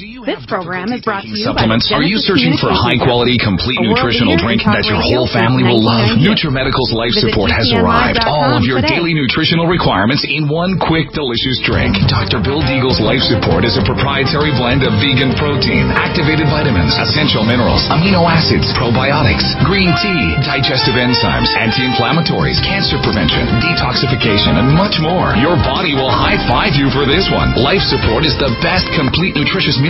This program is brought to you by supplements. Are you searching for a high quality, complete nutritional drink that your whole family will love? since 1998. NutriMedical's Life Visit Support has arrived. All of your today. daily nutritional requirements in one quick, delicious drink. Dr. Bill Deagle's Life Support is a proprietary blend of vegan protein, activated vitamins, essential minerals, amino acids, probiotics, green tea, digestive enzymes, anti-inflammatories, cancer prevention, detoxification, and much more. Your body will high five you for this one. Life Support is the best complete nutritious meal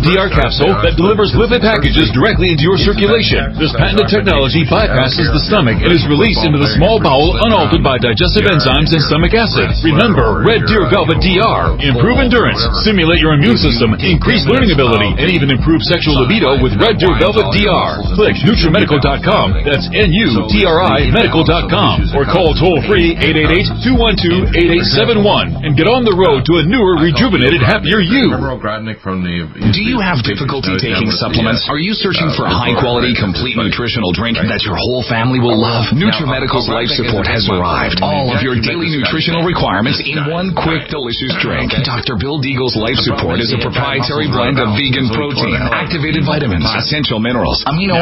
DR capsule that delivers lipid packages directly into your circulation. This patented technology bypasses the stomach and is released into the small bowel unaltered by digestive enzymes and stomach acid. Remember, Red Deer Velvet DR. Improve endurance, stimulate your immune system, increase learning ability, and even improve sexual libido with Red Deer Velvet DR. Click NutriMedical.com. That's N-U-T-R-I Medical.com. Or call toll free 888-212-8871 and get on the road to a newer, rejuvenated, happier you. Do you have difficulty taking supplements? Are you searching for a high quality, complete nutritional drink that your whole family will love? NutriMedical's Life Support has arrived. All of your daily nutritional requirements in one quick, delicious drink. Dr. Bill Deagle's Life Support is a proprietary blend of vegan protein, activated vitamins, essential minerals, amino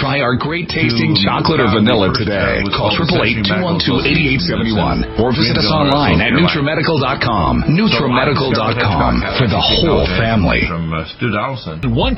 Try our great tasting chocolate or vanilla today. Call 888-212-8871 or visit us online at NutriMedical.com. NutriMedical.com for the whole family. From uh, Stu Donaldson. One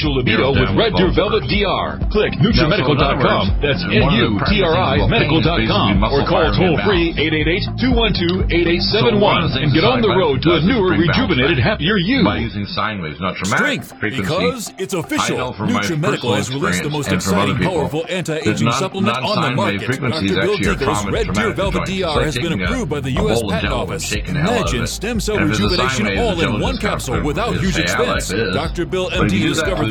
sexual libido with Red Deer Velvet. DR. Click Now, so in other NutriMedical.com. That's one of the N-U-T-R-I Medical.com. of pain is Or call toll-free 888-212-8871 and get on the road to a newer, rejuvenated, happier you. by using sine waves, not traumatic Strength, because it's official. know NutriMedical has released the most and from other exciting, powerful anti-aging supplement on the market. Dr. Bill actually are Deagle's common Red Deer Velvet DR has been approved by the U.S. Patent Office. shaking the hell out of Imagine stem cell And if it's a sine rejuvenation all in one capsule without huge say, "I like expense. Dr. Bill MD you do that discovered with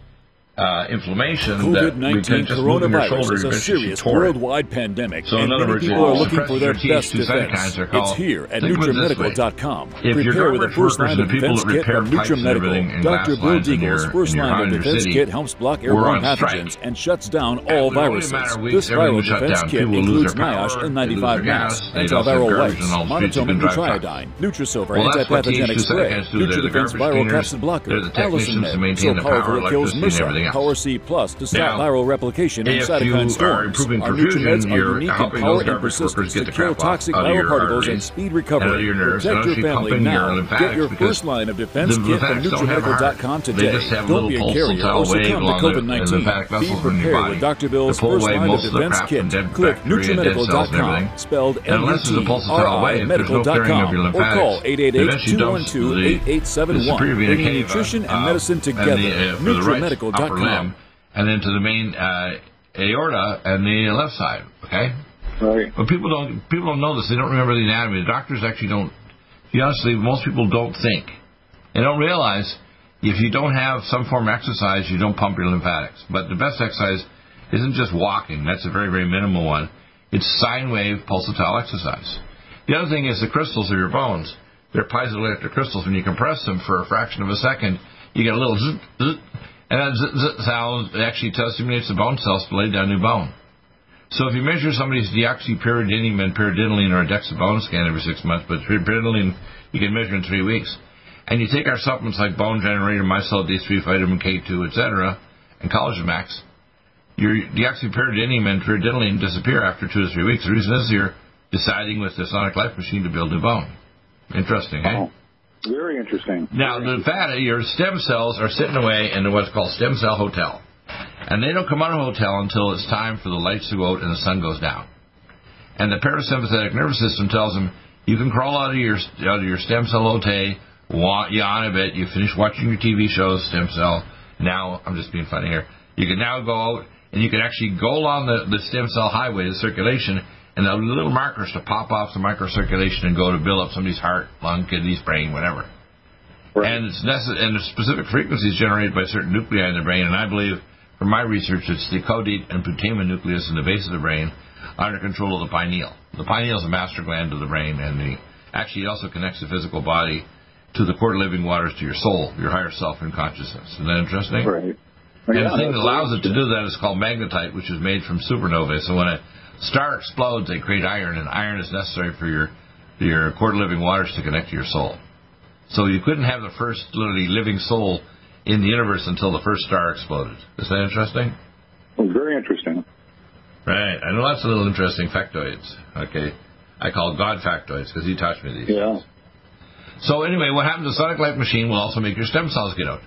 Uh, inflammation COVID-19 coronavirus is a serious worldwide pandemic, so and many words, people are looking for their best defense. It's here at NutriMedical.com. Prepare with a first line of defense kit from NutriMedical. Dr. Bill Deagle's first line of defense kit helps block airborne pathogens and shuts down all viruses. This viral defense kit includes NIOSH N95 mask, antiviral wipes, monatomic nutriodine, Nutrisilver antipathogenic spray, NutriDefense viral capsid blocker, Allicin Med, so powerful it kills MRSA, Power C Plus to stop now, viral replication and cytokine storms. Our NutriMeds are unique in power and persistence to kill toxic viral particles and speed recovery. Your nerves, Protect your family now. Get your first line of defense kit from NutriMedical.com today. Don't be a carrier or succumb to COVID-19. Be prepared with Dr. Bill's first line of defense kit. Click NutriMedical.com, spelled N-U-T-R-I Medical.com, or call 888-212-8871. Bringing nutrition and medicine together. NutriMedical.com limb, and then to the main uh, aorta and the left side. Okay. Right. But people don't people don't know this. They don't remember the anatomy. The doctors actually don't. Honestly, most people don't think. They don't realize if you don't have some form of exercise, you don't pump your lymphatics. But the best exercise isn't just walking. That's a very very minimal one. It's sine wave pulsatile exercise. The other thing is the crystals of your bones. They're piezoelectric crystals. When you compress them for a fraction of a second, you get a little zzz, zzz, and that actually stimulates the bone cells to lay down new bone. So if you measure somebody's deoxypyridinium and pyridinoline or a DEXA bone scan every six months, but pyridinoline you can measure in three weeks, and you take our supplements like Bone Generator, Mycel D3, Vitamin K2, etc., and Collagen Max, your deoxypyridinium and pyridinoline disappear after two to three weeks. The reason is you're deciding with the Sonic Life Machine to build new bone. Interesting, eh? Very interesting. Now, the fat, your stem cells are sitting away in what's called stem cell hotel. And they don't come out of hotel until it's time for the lights to go out and the sun goes down. And the parasympathetic nervous system tells them, you can crawl out of your, out of your stem cell hotel, yawn a bit, you finish watching your TV shows, stem cell. Now, I'm just being funny here. You can now go out and you can actually go along the, the stem cell highway, the circulation, and the little markers to pop off the microcirculation and go to build up somebody's heart, lung, kidneys, brain, whatever. Right. And it's necess- and the specific frequencies generated by certain nuclei in the brain, and I believe from my research it's the caudate and putamen nucleus in the base of the brain under control of the pineal. The pineal is a master gland of the brain, and the actually it also connects the physical body to the core living waters to your soul, your higher self and consciousness. Isn't that interesting? Right. And yeah, the thing that allows it to do that is called magnetite, which is made from supernovae. So when a star explodes, they create iron, and iron is necessary for your your core living waters to connect to your soul. So you couldn't have the first literally living soul in the universe until the first star exploded. Is that interesting? Well, very interesting. Right. I know lots of little interesting factoids. Okay. I call God factoids because he taught me these. Yeah. Things. So anyway, what happens? The Sonic Life machine will also make your stem cells get out.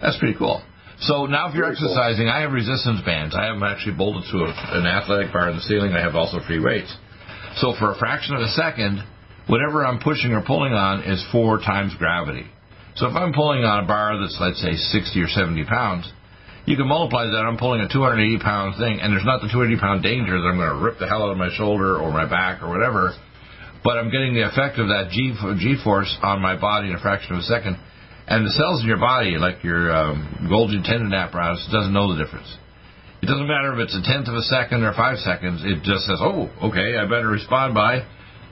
That's pretty cool. So now, if you're Very exercising, cool. I have resistance bands. I have them actually bolted to a, an athletic bar in the ceiling. I have also free weights. So for a fraction of a second, whatever I'm pushing or pulling on is four times gravity. So if I'm pulling on a bar that's let's say 60 or 70 pounds, you can multiply that. I'm pulling a 280 pound thing, and there's not the 280 pound danger that I'm going to rip the hell out of my shoulder or my back or whatever. But I'm getting the effect of that G, G force on my body in a fraction of a second and the cells in your body, like your um, Golgi tendon apparatus, doesn't know the difference. It doesn't matter if it's a tenth of a second or five seconds. It just says, oh, okay, I better respond by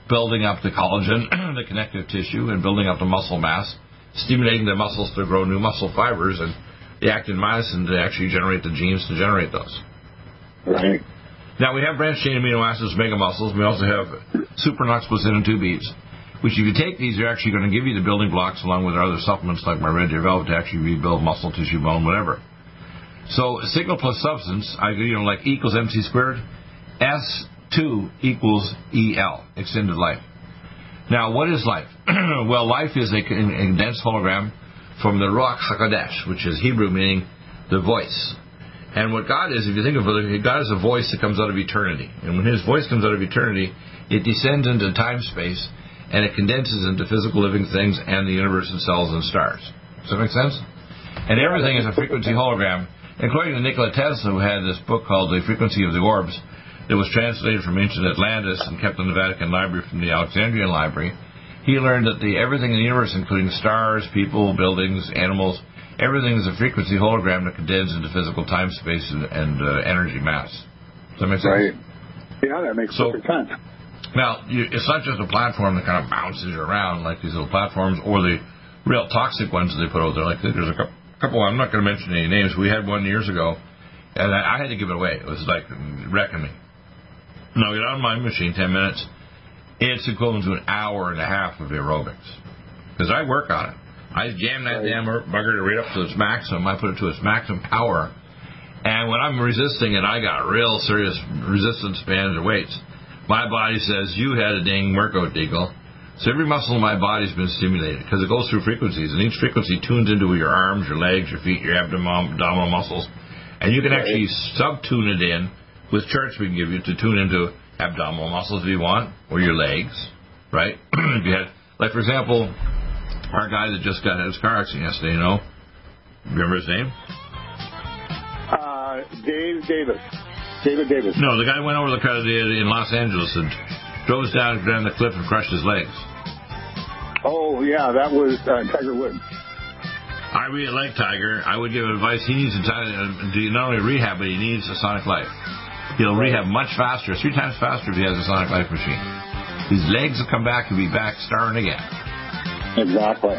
building up the collagen, the connective tissue, and building up the muscle mass, stimulating the muscles to grow new muscle fibers, and the actin myosin to actually generate the genes to generate those. Right. Now, we have branched chain amino acids, mega muscles. We also have supernox placental 2Bs which if you take these, they're actually going to give you the building blocks along with other supplements like my red deer velvet to actually rebuild muscle, tissue, bone, whatever. So signal plus substance, I you know like equals mc squared, S2 equals EL, extended life. Now, what is life? well, life is a condensed hologram from the Ruach HaKodesh, which is Hebrew meaning the voice. And what God is, if you think of it, God is a voice that comes out of eternity. And when His voice comes out of eternity, it descends into time space and it condenses into physical living things and the universe and cells and stars. Does that make sense? And everything is a frequency hologram, including the Nikola Tesla, who had this book called The Frequency of the Orbs, that was translated from ancient Atlantis and kept in the Vatican Library from the Alexandrian Library. He learned that the everything in the universe, including stars, people, buildings, animals, everything is a frequency hologram that condenses into physical time, space, and, and uh, energy mass. Does that make sense? Right. Yeah, that makes so, perfect sense. Now, you, it's not just a platform that kind of bounces around like these little platforms or the real toxic ones that they put out there. Like there's a couple. I'm not going to mention any names. We had one years ago, and I, I had to give it away. It was like wrecking me. Now get on my machine, ten minutes. It's equivalent to an hour and a half of aerobics because I work on it. I jam that damn bugger right up to its maximum. I put it to its maximum power. And when I'm resisting it, I got real serious resistance bands or weights. My body says, you had a dang workout, Deagle. So every muscle in my body's been stimulated because it goes through frequencies, and each frequency tunes into your arms, your legs, your feet, your abdomen, abdominal muscles, and you can actually sub-tune it in with charts we can give you to tune into abdominal muscles if you want, or your legs, right? if you had, like for example, our guy that just got his car accident yesterday, you know, remember his name? Uh, Dave Davis. David Davis. No, the guy went over the car in Los Angeles and drove down, down the cliff and crushed his legs. Oh yeah, that was uh, Tiger Woods. I really like Tiger. I would give advice. He needs to do not only rehab, but he needs a Sonic Life. He'll rehab much faster, three times faster if he has a Sonic Life machine. His legs will come back and be back starring again. Exactly.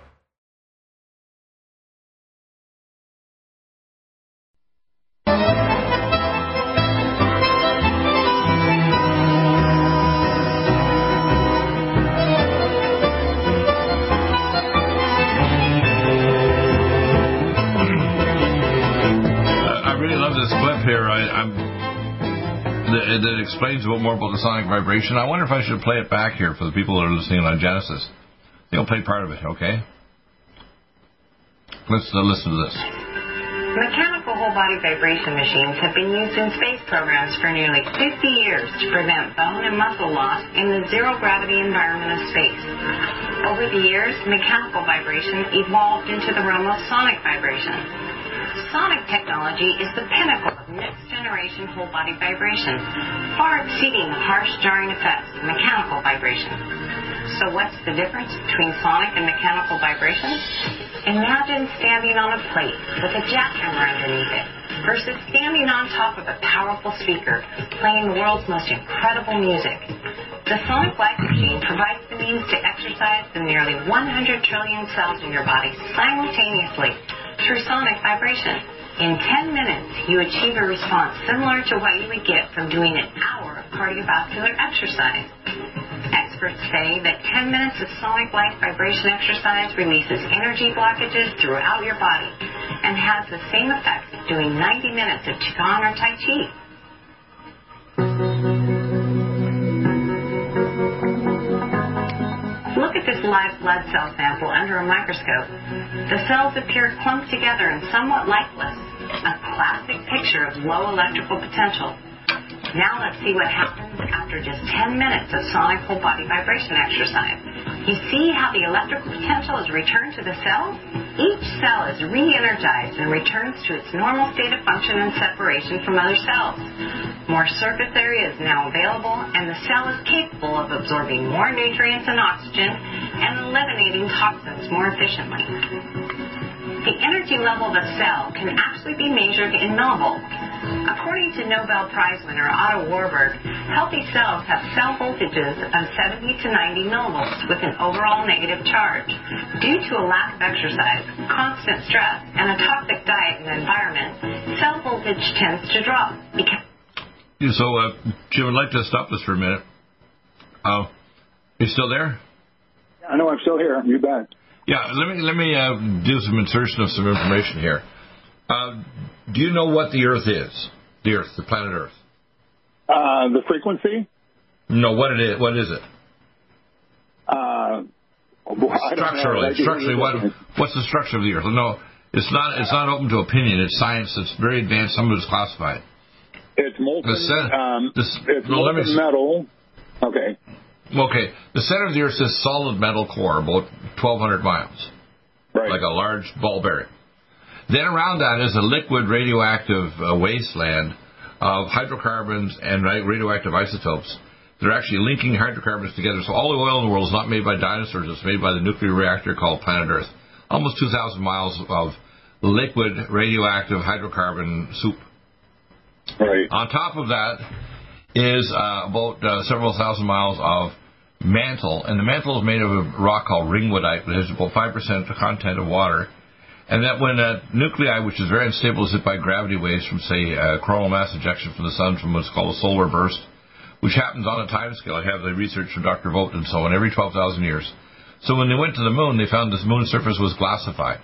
that explains a bit more about the sonic vibration. I wonder if I should play it back here for the people that are listening on Genesis. They'll play part of it, okay? Let's uh, listen to this. Mechanical whole body vibration machines have been used in space programs for nearly 50 years to prevent bone and muscle loss in the zero gravity environment of space. Over the years, mechanical vibration evolved into the realm of sonic vibration. Sonic technology is the pinnacle of next generation whole body vibration, far exceeding the harsh jarring effects of mechanical vibration. So what's the difference between sonic and mechanical vibration? Imagine standing on a plate with a jackhammer underneath it versus standing on top of a powerful speaker playing the world's most incredible music. The Sonic Life Machine provides the means to exercise the nearly 100 trillion cells in your body simultaneously through sonic vibration. In 10 minutes, you achieve a response similar to what you would get from doing an hour of cardiovascular exercise. Experts say that 10 minutes of sonic life vibration exercise releases energy blockages throughout your body and has the same effect as doing 90 minutes of Qigong or Tai Chi. Look at this live blood cell sample under a microscope. The cells appear clumped together and somewhat lifeless, a classic picture of low electrical potential. Now let's see what happens after just 10 minutes of sonic whole body vibration exercise. You see how the electrical potential is returned to the cells? Each cell is re-energized and returns to its normal state of function and separation from other cells. More surface area is now available, and the cell is capable of absorbing more nutrients and oxygen and eliminating toxins more efficiently. The energy level of a cell can actually be measured in millivolts. According to Nobel Prize winner Otto Warburg, healthy cells have cell voltages of 70 to 90 millivolts with an overall negative charge. Due to a lack of exercise, constant stress, and a toxic diet and environment, cell voltage tends to drop. So, uh, Jim, I'd like to stop this for a minute. Uh, you still there? I know I'm still here. You bet. Yeah, let me let me uh, do some insertion of some information here. Uh, do you know what the Earth is? The Earth, the planet Earth. Uh, the frequency? No, what it is? What is it? Uh, structurally, structurally, what what's the structure of the Earth? No, it's not. It's not open to opinion. It's science. It's very advanced. Some of it's classified. It's molten. The, um, this, it's molten me, metal. Okay. Okay, the center of the Earth is solid metal core, about 1,200 miles, right. like a large ball bearing. Then around that is a liquid radioactive uh, wasteland of hydrocarbons and radioactive isotopes. They're actually linking hydrocarbons together. So all the oil in the world is not made by dinosaurs. It's made by the nuclear reactor called planet Earth. Almost 2,000 miles of liquid radioactive hydrocarbon soup. Right. On top of that is uh, about uh, several thousand miles of mantle, and the mantle is made of a rock called ringwoodite, which has about 5% of the content of water. And that when a nuclei, which is very unstable, is hit by gravity waves from, say, uh, coronal mass ejection from the sun from what's called a solar burst, which happens on a time scale. I have the research from Dr. Vogt and so on, every 12,000 years. So when they went to the moon, they found this moon surface was glassified.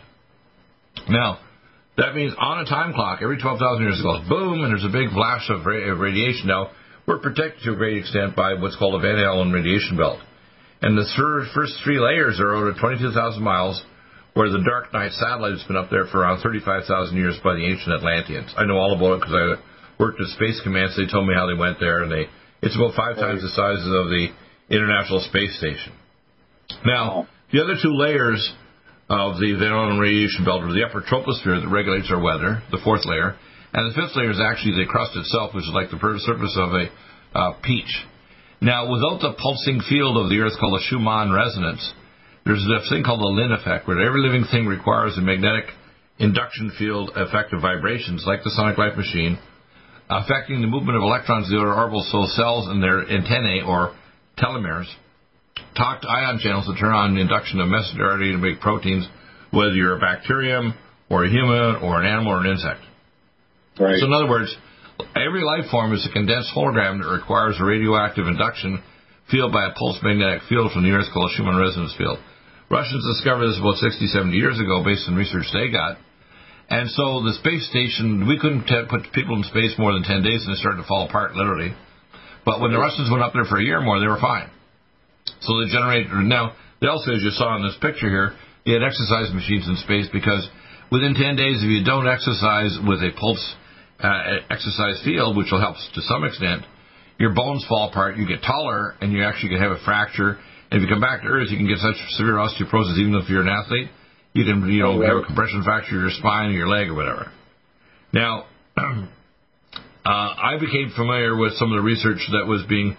Now, that means on a time clock, every 12,000 years it goes boom, and there's a big flash of radiation. Now, we're protected to a great extent by what's called a Van Allen radiation belt. And the first three layers are over 22,000 miles, where the Dark Knight satellite has been up there for around 35,000 years by the ancient Atlanteans. I know all about it because I worked at Space Command, so they told me how they went there, and they it's about five times the size of the International Space Station. Now, the other two layers of the Van Allen radiation belt are the upper troposphere that regulates our weather, the fourth layer, and the fifth layer is actually the crust itself, which is like the surface of a uh, peach. Now, without the pulsing field of the Earth called the Schumann resonance, there's a thing called the Lin effect, where every living thing requires a magnetic induction field effect of vibrations, like the sonic life machine, affecting the movement of electrons in the orbitals, so cells and their antennae or telomeres talk to ion channels to turn on induction of messenger RNA to make proteins, whether you're a bacterium or a human or an animal or an insect. Right. So in other words, every life form is a condensed hologram that requires a radioactive induction field by a pulse magnetic field from the Earth called a Schumann resonance field. Russians discovered this about 60, 70 years ago based on research they got. And so the space station, we couldn't t- put people in space more than 10 days and it started to fall apart literally. But when the Russians went up there for a year more, they were fine. So they generated, now, they also, as you saw in this picture here, they had exercise machines in space because Within 10 days, if you don't exercise with a pulse uh, exercise field, which will help to some extent, your bones fall apart, you get taller, and you actually can have a fracture. If you come back to Earth, you can get such severe osteoporosis, even if you're an athlete, you can you know have a compression fracture of your spine or your leg or whatever. Now, uh, I became familiar with some of the research that was being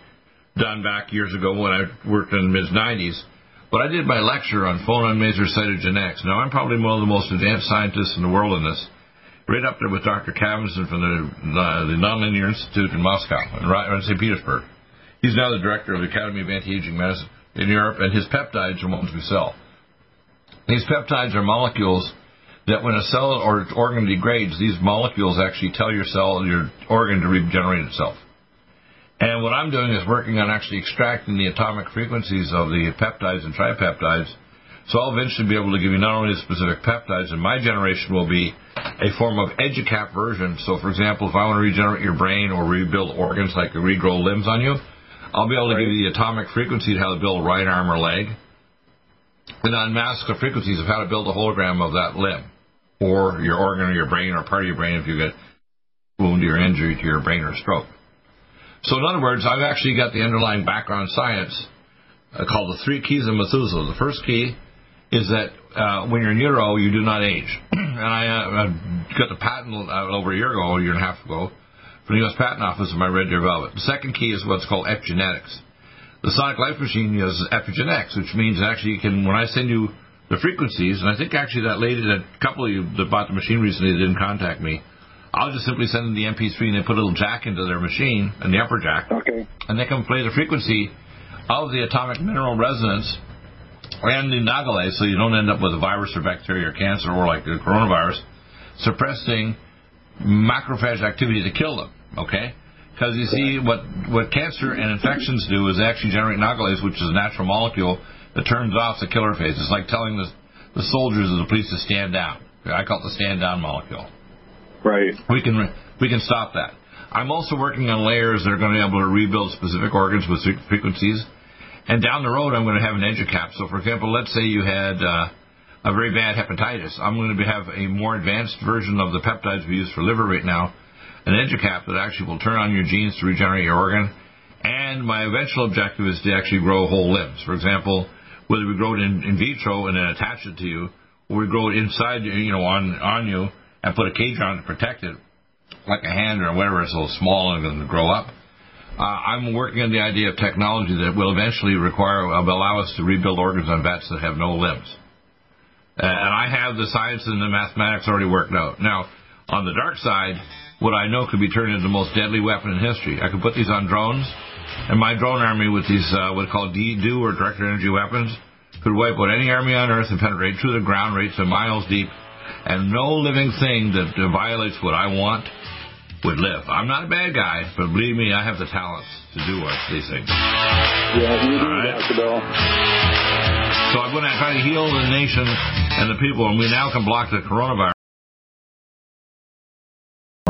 done back years ago when I worked in the mid 90s but I did my lecture on phonon maser cytogenetics. Now, I'm probably one of the most advanced scientists in the world in this, right up there with Dr. Khavinson from the, uh, the Nonlinear Institute in Moscow, in St. Petersburg. He's now the director of the Academy of Anti-Aging Medicine in Europe, and his peptides are ones we sell. These peptides are molecules that when a cell or organ degrades, these molecules actually tell your cell, your organ to regenerate itself. And what I'm doing is working on actually extracting the atomic frequencies of the peptides and tripeptides. So I'll eventually be able to give you not only the specific peptides, and my generation will be a form of EduCap version. So, for example, if I want to regenerate your brain or rebuild organs like regrow limbs on you, I'll be able to right. give you the atomic frequency of how to build a right arm or leg, and unmask the frequencies of how to build a hologram of that limb, or your organ or your brain or part of your brain if you get wound or injury to your brain or stroke. So, in other words, I've actually got the underlying background science uh, called the three keys of Methuselah. The first key is that uh, when you're in utero, you do not age. and I uh, got the patent uh, over a year ago, a year and a half ago, from the U.S. Patent Office of my Red Deer Velvet. The second key is what's called epigenetics. The Sonic Life Machine uses epigenetics, which means actually you can, when I send you the frequencies, and I think actually that lady, that couple of you that bought the machine recently didn't contact me, I'll just simply send them the MP3 and they put a little jack into their machine, and the upper jack, okay. and they can play the frequency of the atomic mineral resonance and the nagalase, so you don't end up with a virus or bacteria or cancer or like the coronavirus, suppressing macrophage activity to kill them. Okay, because you see what what cancer and infections do is actually generate nagalase, which is a natural molecule that turns off the killer phase. It's like telling the the soldiers of the police to stand down. I call it the stand down molecule. Right. We can we can stop that. I'm also working on layers that are going to be able to rebuild specific organs with frequencies. And down the road, I'm going to have an EduCap. So, for example, let's say you had uh, a very bad hepatitis. I'm going to have a more advanced version of the peptides we use for liver right now, an EduCap that actually will turn on your genes to regenerate your organ. And my eventual objective is to actually grow whole limbs. For example, whether we grow it in, in vitro and then attach it to you, or we grow it inside, you know, on on you and put a cage on to protect it, like a hand or whatever, so small and going to grow up. Uh, I'm working on the idea of technology that will eventually require, uh, allow us to rebuild organs on vets that have no limbs. Uh, and I have the science and the mathematics already worked out. Now, on the dark side, what I know could be turned into the most deadly weapon in history. I could put these on drones, and my drone army with these uh, what are called DEDU or directed energy weapons could wipe out any army on Earth and penetrate through the ground rates to miles deep and no living thing that violates what I want would live. I'm not a bad guy, but believe me, I have the talents to do these things. Yeah, you do, right? Dr. Bill. So I'm going to try to heal the nation and the people, and we now can block the coronavirus.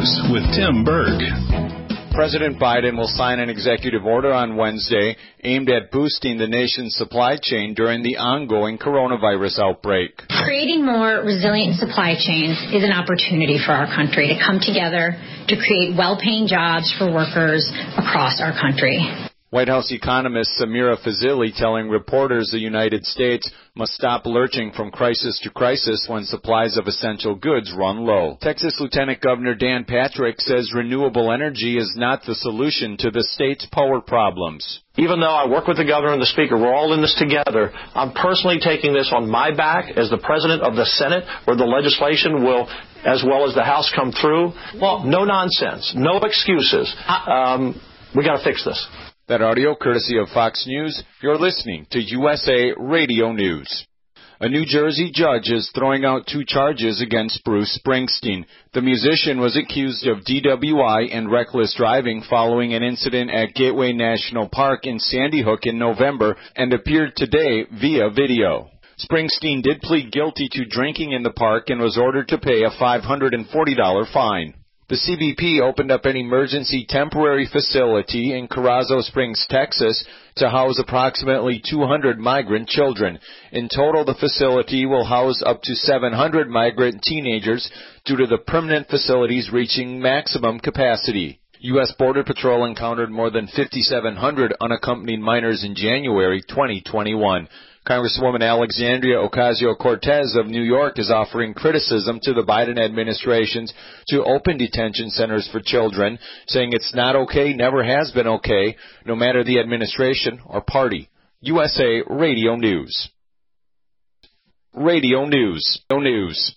News with Tim Berg. President Biden will sign an executive order on Wednesday aimed at boosting the nation's supply chain during the ongoing coronavirus outbreak. Creating more resilient supply chains is an opportunity for our country to come together to create well paying jobs for workers across our country. White House economist Samira Fazili telling reporters the United States must stop lurching from crisis to crisis when supplies of essential goods run low. Texas Lieutenant Governor Dan Patrick says renewable energy is not the solution to the state's power problems. Even though I work with the governor and the speaker, we're all in this together. I'm personally taking this on my back as the president of the Senate, where the legislation will, as well as the House, come through. Well, no nonsense, no excuses. Um, we got to fix this. That audio courtesy of Fox News. You're listening to USA Radio News. A New Jersey judge is throwing out two charges against Bruce Springsteen. The musician was accused of DWI and reckless driving following an incident at Gateway National Park in Sandy Hook in November and appeared today via video. Springsteen did plead guilty to drinking in the park and was ordered to pay a $540 fine. The CBP opened up an emergency temporary facility in Carrizo Springs, Texas, to house approximately 200 migrant children. In total, the facility will house up to 700 migrant teenagers due to the permanent facilities reaching maximum capacity. U.S. Border Patrol encountered more than 5,700 unaccompanied minors in January 2021. Congresswoman Alexandria Ocasio-Cortez of New York is offering criticism to the Biden administration's to open detention centers for children, saying it's not okay, never has been okay, no matter the administration or party. USA Radio News. Radio News. No News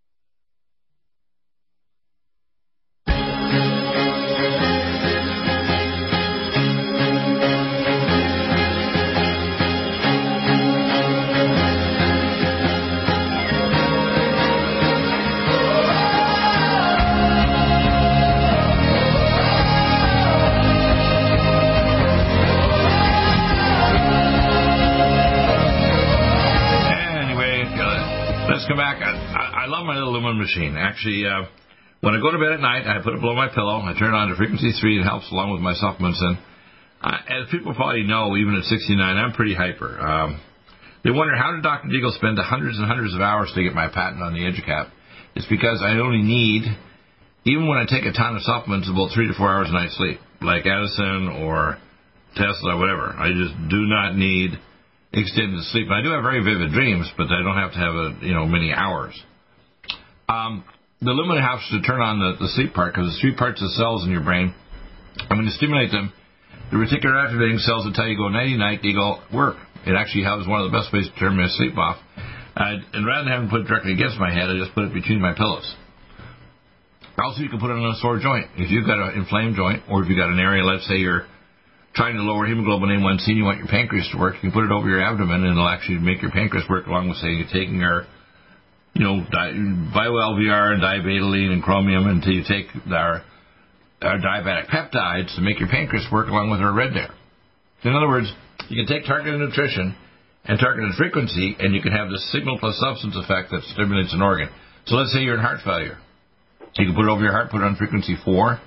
Actually, uh, when I go to bed at night, I put it below my pillow. I turn it on to frequency three. It helps along with my supplements. And uh, as people probably know, even at 69, I'm pretty hyper. Um, they wonder how did Dr. Deagle spend the hundreds and hundreds of hours to get my patent on the EduCap? It's because I only need, even when I take a ton of supplements, about three to four hours a night sleep, like Edison or Tesla whatever. I just do not need extended sleep. I do have very vivid dreams, but I don't have to have a you know many hours. Um, the Lumina helps to turn on the, the sleep part because the three parts of cells in your brain, and when you stimulate them, the reticular activating cells that tell you go nighty night, they go work. It actually helps one of the best ways to turn my sleep off. Uh, and rather than having to put it directly against my head, I just put it between my pillows. Also, you can put it on a sore joint. If you've got an inflamed joint, or if you've got an area, let's say you're trying to lower hemoglobin A1C and you want your pancreas to work, you can put it over your abdomen and it'll actually make your pancreas work along with, say, you're taking our you know, di- and dibetaline and chromium until you take our, our diabetic peptides to make your pancreas work along with our red deer. In other words, you can take targeted nutrition and targeted frequency, and you can have this signal plus substance effect that stimulates an organ. So let's say you're in heart failure. You can put it over your heart, put it on frequency 4,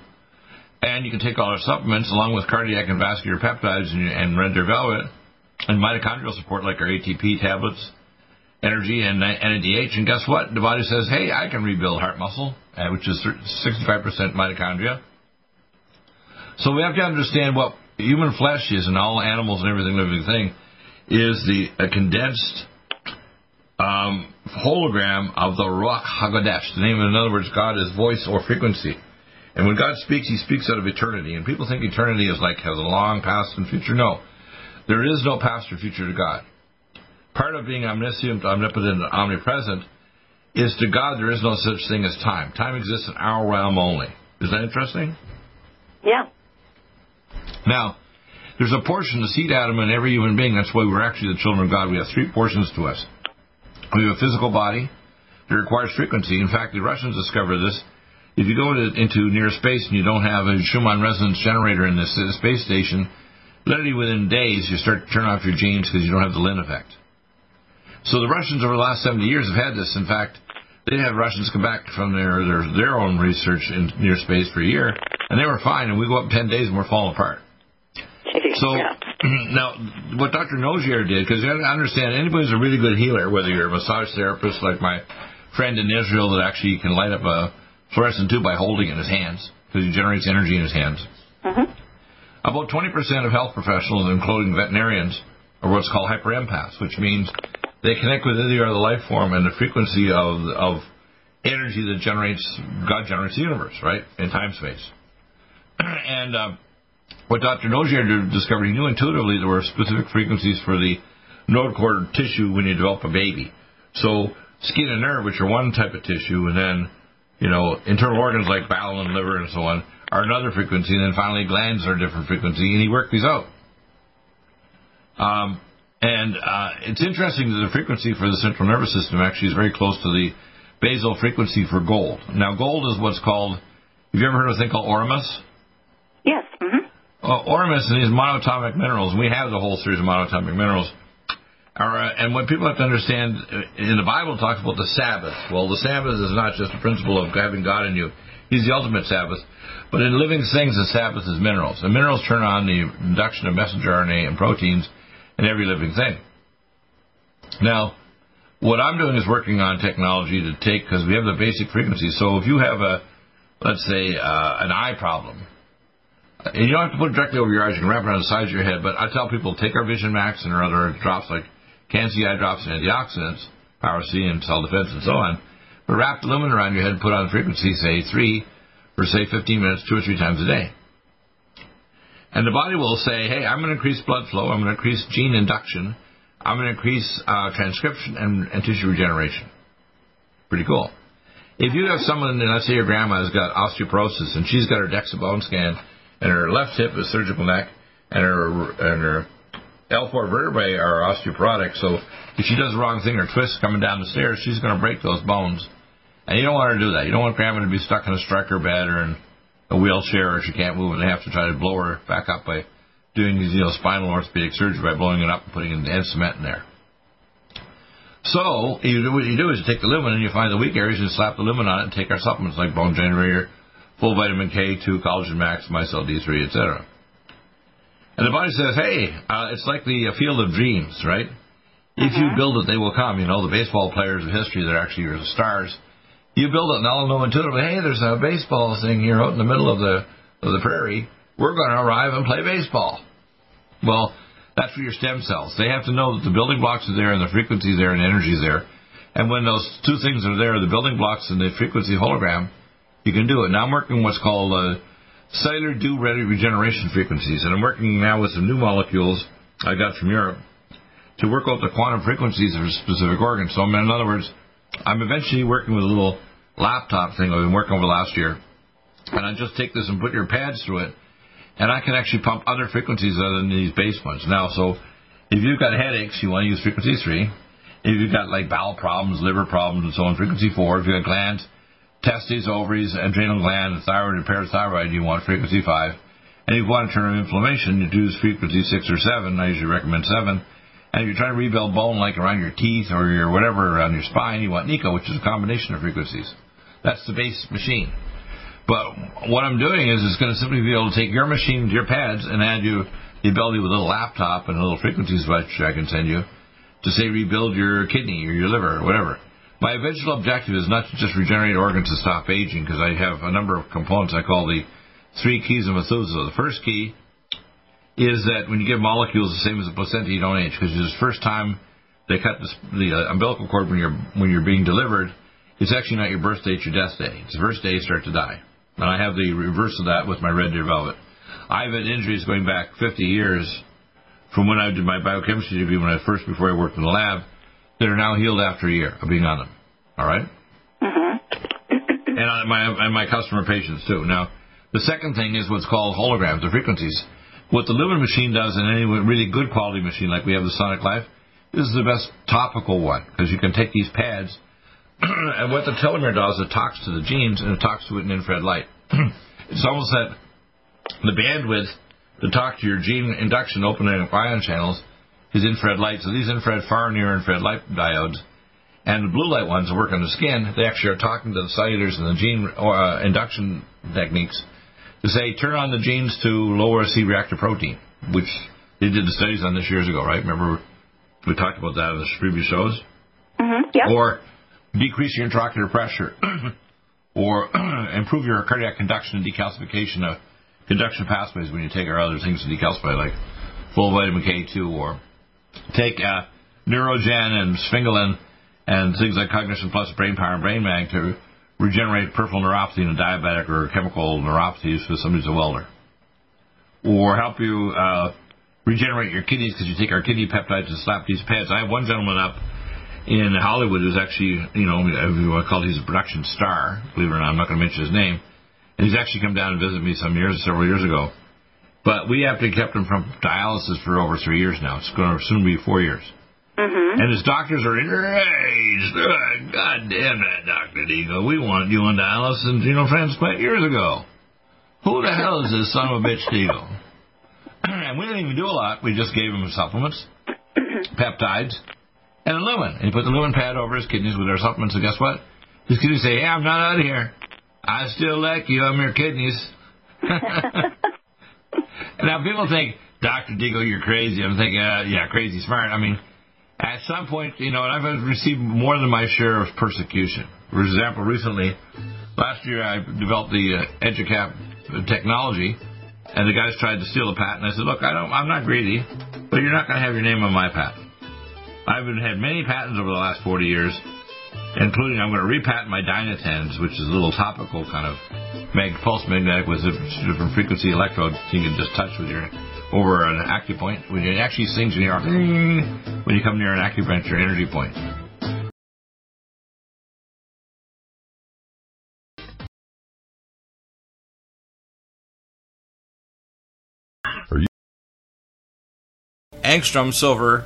and you can take all our supplements along with cardiac and vascular peptides and, and red velvet and mitochondrial support like our ATP tablets energy and NADH. And guess what? The body says, hey, I can rebuild heart muscle, uh, which is 65% mitochondria. So we have to understand what human flesh is, and all animals and everything living thing is the a condensed um, hologram of the Ruach Hakodesh. The name, in other words, God is voice or frequency. And when God speaks, He speaks out of eternity. And people think eternity is like has a long past and future. No, there is no past or future to God. Part of being omniscient, omnipotent, omnipresent is to God there is no such thing as time. Time exists in our realm only. Is that interesting? Yeah. Now, there's a portion, the seed atom in every human being. That's why we're actually the children of God. We have three portions to us. We have a physical body that requires frequency. In fact, the Russians discovered this. If you go to, into near space and you don't have a Schumann resonance generator in this uh, space station, literally within days you start to turn off your genes because you don't have the Lin effect. So the Russians over the last 70 years have had this. In fact, they had Russians come back from their, their their own research in near space for a year, and they were fine. And we go up 10 days and we're falling apart. So yeah. now, what Dr. Nogier did, because you understand, anybody who's a really good healer, whether you're a massage therapist like my friend in Israel that actually can light up a fluorescent tube by holding it in his hands, because he generates energy in his hands. Mm-hmm. About 20% of health professionals, including veterinarians, are what's called hyperempaths, which means they connect with any other life form and the frequency of of energy that generates God generates the universe, right, in time space. and uh, what Dr. Nogier discovered, he knew intuitively there were specific frequencies for the node cord tissue when you develop a baby. So skin and nerve, which are one type of tissue, and then you know internal organs like bowel and liver and so on are another frequency, and then finally glands are a different frequency, and he worked these out. Um, and uh, it's interesting that the frequency for the central nervous system actually is very close to the basal frequency for gold. Now, gold is what's called. Have you ever heard of a thing called ORMUS? Yes. Mm-hmm. Uh, ORMUS and these monatomic minerals. We have the whole series of monatomic minerals. Are, uh, and what people have to understand uh, in the Bible, it talks about the Sabbath. Well, the Sabbath is not just a principle of having God in you; He's the ultimate Sabbath. But in living things, the Sabbath is minerals. And minerals turn on the induction of messenger RNA and proteins in every living thing. Now, what I'm doing is working on technology to take because we have the basic frequencies. So if you have a, let's say, uh, an eye problem, and you don't have to put it directly over your eyes, you can wrap it around the sides of your head. But I tell people take our Vision Max and our other drops like Can-C eye drops and antioxidants, Power C and cell defense and so on. But wrap the lumen around your head and put on frequency, say three, for say 15 minutes, two or three times a day. And the body will say, hey, I'm going to increase blood flow, I'm going to increase gene induction, I'm going to increase uh, transcription and, and tissue regeneration. Pretty cool. If you have someone, and let's say your grandma has got osteoporosis and she's got her DEXA bone scan and her left hip is surgical neck and her and her L4 vertebrae are osteoporotic, so if she does the wrong thing or twists coming down the stairs, she's going to break those bones. And you don't want her to do that. You don't want grandma to be stuck in a stretcher bed or in a wheelchair or she can't move and they have to try to blow her back up by doing these, you know, spinal orthopedic surgery by blowing it up and putting in cement in there. So you do, what you do is you take the lumen and you find the weak areas and slap the lumen on it and take our supplements like bone generator, full vitamin K2, collagen max, mycel D3, etc. And the body says, hey, uh, it's like the uh, field of dreams, right? If you uh-huh. build it, they will come. You know, the baseball players of history that actually are the stars you build it and they'll know intuitively, hey, there's a baseball thing here out in the middle of the of the prairie. We're going to arrive and play baseball. Well, that's for your stem cells. They have to know that the building blocks are there and the frequency there and energy is there. And when those two things are there, the building blocks and the frequency hologram, you can do it. Now I'm working what's called uh, cellular do ready regeneration frequencies, and I'm working now with some new molecules I got from Europe to work out the quantum frequencies of a specific organs. So, in other words, I'm eventually working with a little laptop thing I've been working over last year, and I just take this and put your pads through it, and I can actually pump other frequencies other than these base ones. Now, so if you've got headaches, you want to use frequency three. If you've got like bowel problems, liver problems, and so on, frequency four. If you've got glands, testes, ovaries, adrenal gland, thyroid, and parathyroid, you want frequency five. And if you want to turn on inflammation, you use frequency six or seven. I usually recommend seven. And if you're trying to rebuild bone like around your teeth or your whatever around your spine, you want NICO, which is a combination of frequencies. That's the base machine. But what I'm doing is it's going to simply be able to take your machine, your pads, and add you the ability with a little laptop and a little frequency switch I can send you to say rebuild your kidney or your liver or whatever. My eventual objective is not to just regenerate organs to stop aging because I have a number of components I call the three keys of Methuselah. The first key is that when you give molecules the same as a placenta, you don't age because it's the first time they cut the, uh, umbilical cord when you're when you're being delivered. It's actually not your birth day, it's your death day. It's the first day you start to die. And I have the reverse of that with my red deer velvet. I've had injuries going back 50 years from when I did my biochemistry degree when I first before I worked in the lab that are now healed after a year of being on them. All right? Mm-hmm. and on my and my customer patients too. Now, the second thing is what's called holograms, the frequencies. What the Lumen machine does, and any really good quality machine like we have the Sonic Life, this is the best topical one because you can take these pads, and what the telomere does, it talks to the genes and it talks to it in infrared light. it's almost that the bandwidth to talk to your gene induction opening up ion channels is infrared light. So these infrared, far near infrared light diodes and the blue light ones that work on the skin, they actually are talking to the cellulars and the gene uh, induction techniques to say turn on the genes to lower C reactive protein, which they did the studies on this years ago, right? Remember we talked about that in the previous shows. Mm-hmm. Yep. Or decrease your intraocular pressure, or improve your cardiac conduction and decalcification of conduction pathways when you take our other things to decalcify, like full vitamin K2, or take uh, Neurogen and Sphingolin and things like Cognition Plus, Brain Power, and Brain Mag to regenerate peripheral neuropathy in a diabetic or chemical neuropathies for somebody who's a welder. Or help you uh, regenerate your kidneys because you take our kidney peptides and slap these pads. I have one gentleman up in Hollywood who's actually, you know, want to he's a production star, believe it or not, I'm not going to mention his name. And he's actually come down and visited me some years, several years ago. But we have to kept him from dialysis for over three years now. It's going to soon be four years. Mm-hmm. And his doctors are enraged. God damn that, Dr. Deagle. We wanted you on dialysis and xenotransplant years ago. Who the hell is this son of a bitch Deagle? and we didn't even do a lot. We just gave him supplements, peptides, and a lumen. And he put the lumen pad over his kidneys with our supplements, and guess what? His kidneys say, hey, I'm not out of here. I still like you. I'm your kidneys. now, people think, Dr. Deagle, you're crazy. I'm thinking, uh, yeah, crazy smart. I mean, at some point, you know, and I've received more than my share of persecution. For example, recently, last year I developed the uh, EduCap technology, and the guys tried to steal the patent. I said, look, I don't, I'm not greedy, but you're not going to have your name on my patent. I've had many patents over the last 40 years, including I'm going to repatent my Dynatens, which is a little topical kind of mag, pulse magnetic with a different frequency electrodes you can just touch with your over an acupoint. When it actually sings when you're when you come near an acupuncture energy point. Angstrom silver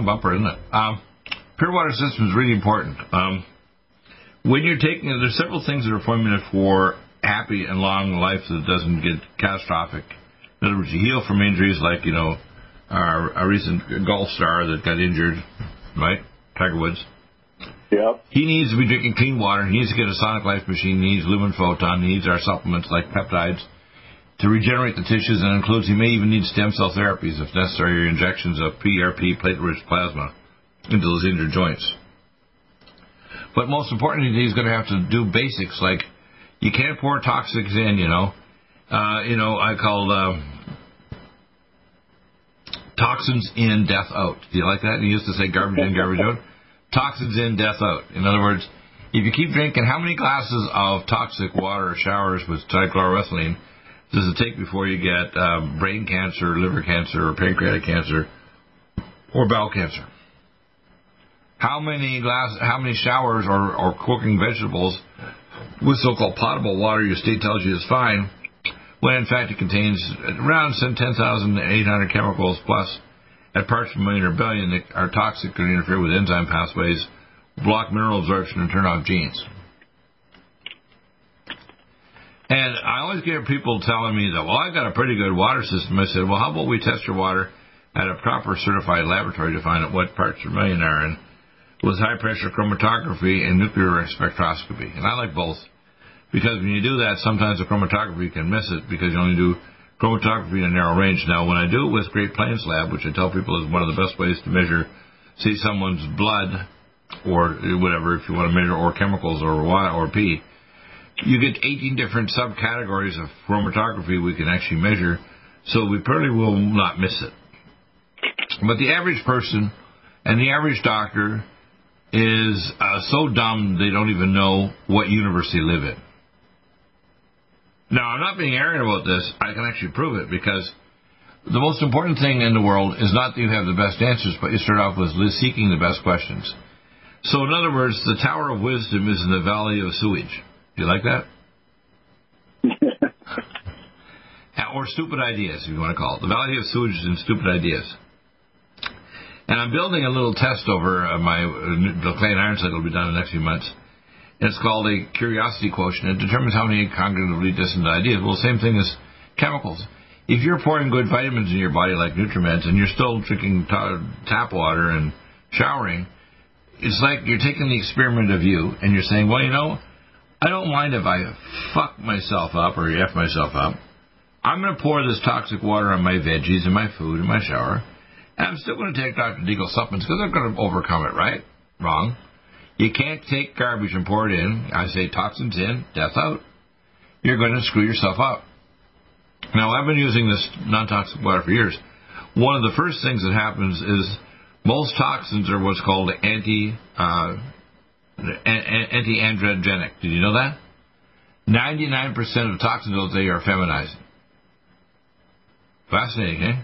long bumper, isn't it? Um, pure water system is really important. Um, when you're taking, there's several things that are formulated for happy and long life that doesn't get catastrophic. In other words, you heal from injuries like, you know, our, our recent golf star that got injured, right? Tiger Woods. Yep. He needs to be drinking clean water. He needs to get a Sonic Life machine. He needs Lumen Photon. He needs our supplements like peptides to regenerate the tissues and includes he may even need stem cell therapies if necessary or injections of PRP platelet-rich plasma into those injured joints. But most importantly, he's going to have to do basics like you can't pour toxics in, you know. Uh, you know, I call uh, toxins in, death out. Do you like that? He used to say garbage in, garbage out. Toxins in, death out. In other words, if you keep drinking, how many glasses of toxic water showers with does it take before you get um, brain cancer, liver cancer, or pancreatic cancer, or bowel cancer? How many glass, how many showers or, or cooking vegetables with so-called potable water your state tells you is fine, when in fact it contains around 10,800 chemicals plus at parts per million or billion that are toxic and interfere with enzyme pathways, block mineral absorption, and turn off genes. And I always get people telling me that, well, I've got a pretty good water system. I said, well, how about we test your water at a proper certified laboratory to find out what parts per million are in with high pressure chromatography and nuclear spectroscopy. And I like both. Because when you do that, sometimes the chromatography can miss it because you only do chromatography in a narrow range. Now, when I do it with Great Plains Lab, which I tell people is one of the best ways to measure, see someone's blood or whatever, if you want to measure, or chemicals or Y or P, you get 18 different subcategories of chromatography we can actually measure, so we probably will not miss it. But the average person and the average doctor is uh, so dumb they don't even know what universe they live in. Now, I'm not being arrogant about this. I can actually prove it because the most important thing in the world is not that you have the best answers, but you start off with seeking the best questions. So, in other words, the Tower of Wisdom is in the Valley of Sewage. Do you like that? or stupid ideas, if you want to call it. The value of Sewage and Stupid Ideas. And I'm building a little test over uh, my the clay and iron cycle will be done in the next few months. And It's called a curiosity quotient. It determines how many cognitively distant ideas. Well, same thing as chemicals. If you're pouring good vitamins in your body like Nutrimeds and you're still drinking tap water and showering, it's like you're taking the experiment of you and you're saying, well, you know, I don't mind if I fuck myself up or f myself up. I'm going to pour this toxic water on my veggies and my food and my shower, and I'm still going to take Dr. Deagle supplements because they're going to overcome it, right? Wrong. You can't take garbage and pour it in. I say toxins in, death out. You're going to screw yourself up. Now, I've been using this non-toxic water for years. One of the first things that happens is most toxins are what's called anti uh, anti-androgenic. Did you know that? 99% of toxins today are feminizing. Fascinating, eh?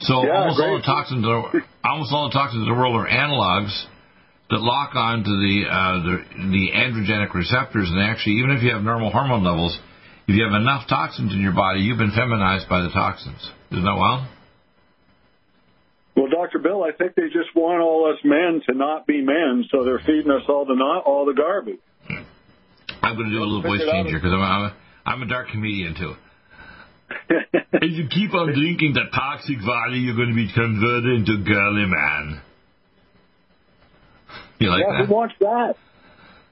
So yeah, almost all the toxins, are, almost all the toxins in the world are analogs that lock on to the, uh, the the androgenic receptors, and actually, even if you have normal hormone levels, if you have enough toxins in your body, you've been feminized by the toxins. Isn't that wild? Well, Dr. Bill, I think they just want all us men to not be men, so they're feeding us all the not all the garbage. I'm going to do a little voice change here because I'm, I'm, a, I'm a dark comedian too. if you keep on drinking the toxic water, you're going to be converted into a girly man. You like yeah, that? Who wants that?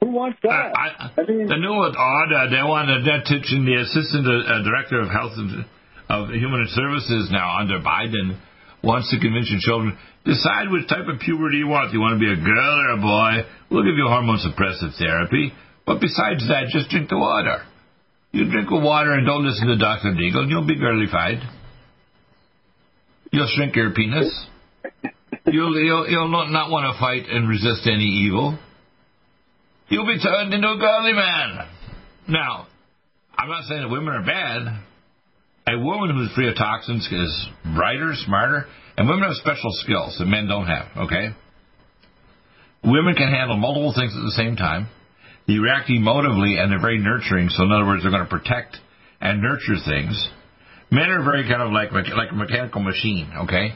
Who wants that? I, I, I mean, the new order, they want to teaching the assistant uh, director of health and of human services now under Biden wants to convince your children decide which type of puberty you want. Do you want to be a girl or a boy? We'll give you hormone suppressive therapy, but besides that, just drink the water. You drink the water and don't listen to Dr. Deagle, and you'll be girlified. You'll shrink your penis. You'll, you'll, you'll not, not want to fight and resist any evil. You'll be turned into a girly man. Now, I'm not saying that women are bad a woman who's free of toxins is brighter, smarter, and women have special skills that men don't have, okay? Women can handle multiple things at the same time. They react emotively and they're very nurturing, so in other words, they're going to protect and nurture things. Men are very kind of like, like a mechanical machine, okay?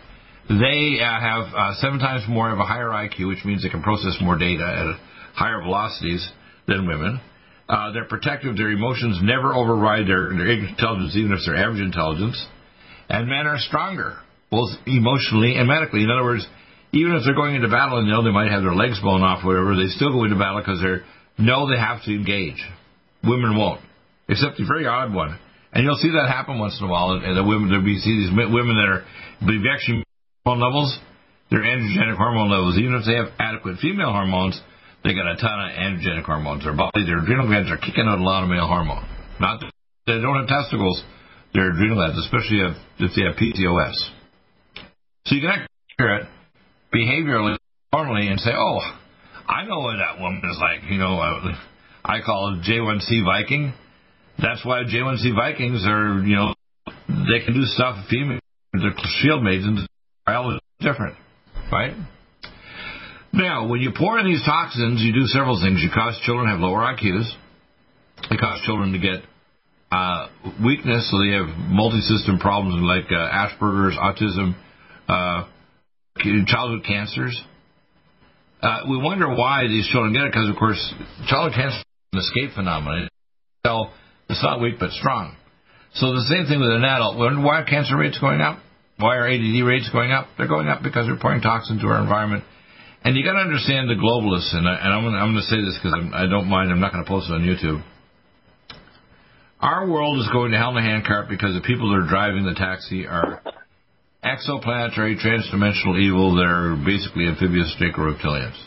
They uh, have uh, seven times more of a higher IQ, which means they can process more data at higher velocities than women. Uh, they're protective. Their emotions never override their, their intelligence, even if they're average intelligence. And men are stronger, both emotionally and medically. In other words, even if they're going into battle and know they might have their legs blown off, or whatever, they still go into battle because they know they have to engage. Women won't, except the very odd one. And you'll see that happen once in a while. And the women, there be see these women that are, you actually hormone levels, their androgenic hormone levels, even if they have adequate female hormones, they got a ton of androgenic hormones. Their body, their adrenal glands are kicking out a lot of male hormone. Not they don't have testicles, their adrenal glands, especially if, if they have PCOS. So you can hear it behaviorally, normally, and say, "Oh, I know what that woman is like." You know, uh, I call it J1C Viking. That's why J1C Vikings are, you know, they can do stuff. Female, they're shield maidens. Biology different, right? Now, when you pour in these toxins, you do several things. You cause children to have lower IQs. You cause children to get uh, weakness, so they have multi-system problems like uh, Asperger's, autism, uh, childhood cancers. Uh, we wonder why these children get it because, of course, childhood cancer is an escape phenomenon. It's not weak but strong. So the same thing with an adult. Why are cancer rates going up? Why are ADD rates going up? They're going up because we're pouring toxins into our environment and you got to understand the globalists, and, I, I'm going to say this because I don't mind. I'm not going to post it on YouTube. Our world is going to hell in a handcart because the people that are driving the taxi are exoplanetary, transdimensional evil. They're basically amphibious Draco reptilians.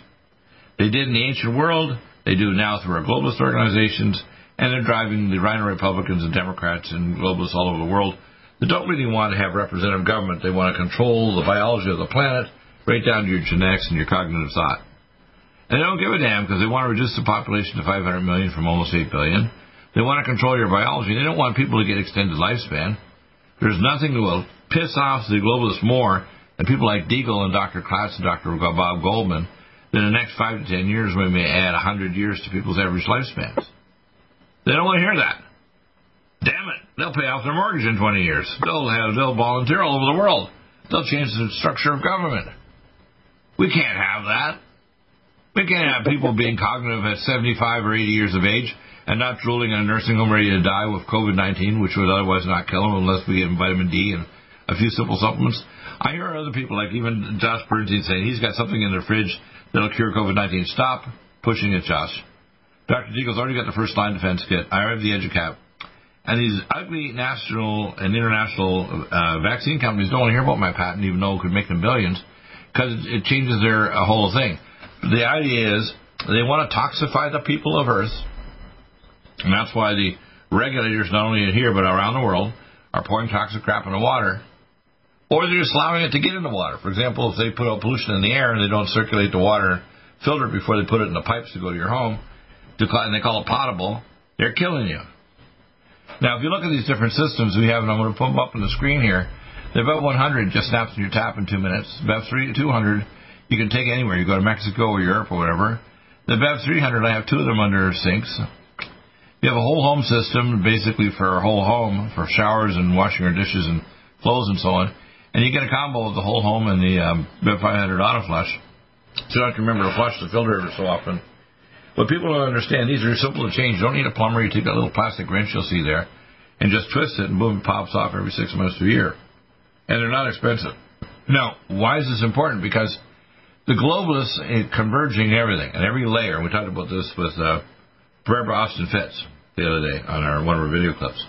They did in the ancient world. They do now through our globalist organizations, and they're driving the Rhino Republicans and Democrats and globalists all over the world that don't really want to have representative government. They want to control the biology of the planet right down to your genetics and your cognitive thought. And they don't give a damn because they want to reduce the population to 500 million from almost 8 billion. They want to control your biology. They don't want people to get extended lifespan. There's nothing that will piss off the globalists more than people like Deagle and Dr. Klatz and Dr. Bob Goldman that in the next 5 to 10 years we may add 100 years to people's average lifespans. They don't want to hear that. Damn it, they'll pay off their mortgage in 20 years. They'll have, they'll volunteer all over the world. They'll change the structure of government. We can't have that. We can't have people being cognitive at 75 or 80 years of age and not drooling in a nursing home ready to die with COVID 19, which would otherwise not kill them unless we give them vitamin D and a few simple supplements. I hear other people, like even Josh Bernstein, saying he's got something in the fridge that'll cure COVID-19. Stop pushing it, Josh. Dr. Deagle's already got the first line defense kit. I have the EduCap. And these ugly national and international uh, vaccine companies don't want to hear about my patent, even though it could make them billions, because it changes their uh, whole thing. The idea is they want to toxify the people of Earth, and that's why the regulators, not only here but around the world, are pouring toxic crap in the water, or they're just allowing it to get in the water. For example, if they put out pollution in the air and they don't circulate the water, filter before they put it in the pipes to go to your home, and they call it potable, they're killing you. Now, if you look at these different systems we have, and I'm going to put them up on the screen here, the Bev 100 just snaps in your tap in two minutes. Bev 200, you can take anywhere. You go to Mexico or Europe or whatever. The Bev 300, I have two of them under sinks. You have a whole home system, basically for a whole home, for showers and washing your dishes and clothes and so on. And you get a combo of the whole home and the um, Bev 500 auto flush. So you don't have to remember to flush the filter every so often. But people don't understand these are simple to change. You don't need a plumber. You take that little plastic wrench you'll see there and just twist it, and boom, it pops off every six months to a year. And they're not expensive. Now, why is this important? Because the globalists are converging everything and every layer. We talked about this with uh, Barbara Austin Fitts the other day on our one of our video clips.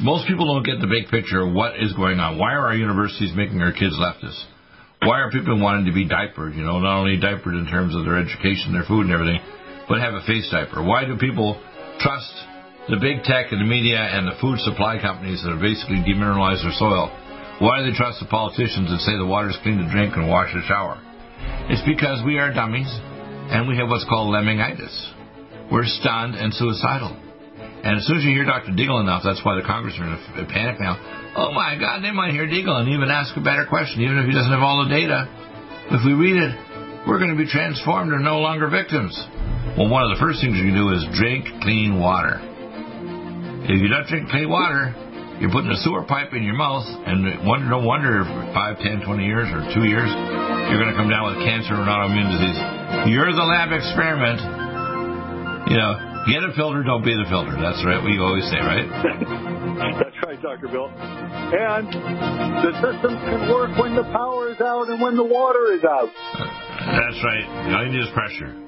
Most people don't get the big picture of what is going on. Why are our universities making our kids leftists? why are people wanting to be diapered? You know, not only diapered in terms of their education, their food, and everything, but have a face diaper. Why do people trust the big tech and the media and the food supply companies that have basically demineralized their soil? Why do they trust the politicians that say the water is clean to drink and wash the shower? It's because we are dummies and we have what's called lemmingitis. We're stunned and suicidal. And as soon as you hear Dr. Deagle enough, that's why the congressmen are in a panic now. Oh my God, they might hear Deagle and even ask a better question, even if he doesn't have all the data. If we read it, we're going to be transformed and no longer victims. Well, one of the first things you can do is drink clean water. If you don't drink clean water, you're putting a sewer pipe in your mouth, and wonder, no wonder if 5, 10, 20 years or two years, you're going to come down with cancer or an autoimmune disease. You're the lab experiment. You know, Get a filter, don't be the filter. That's right. We always say, right? That's right, Dr. Bill. And the system can work when the power is out and when the water is out. That's right. All you need is pressure.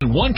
One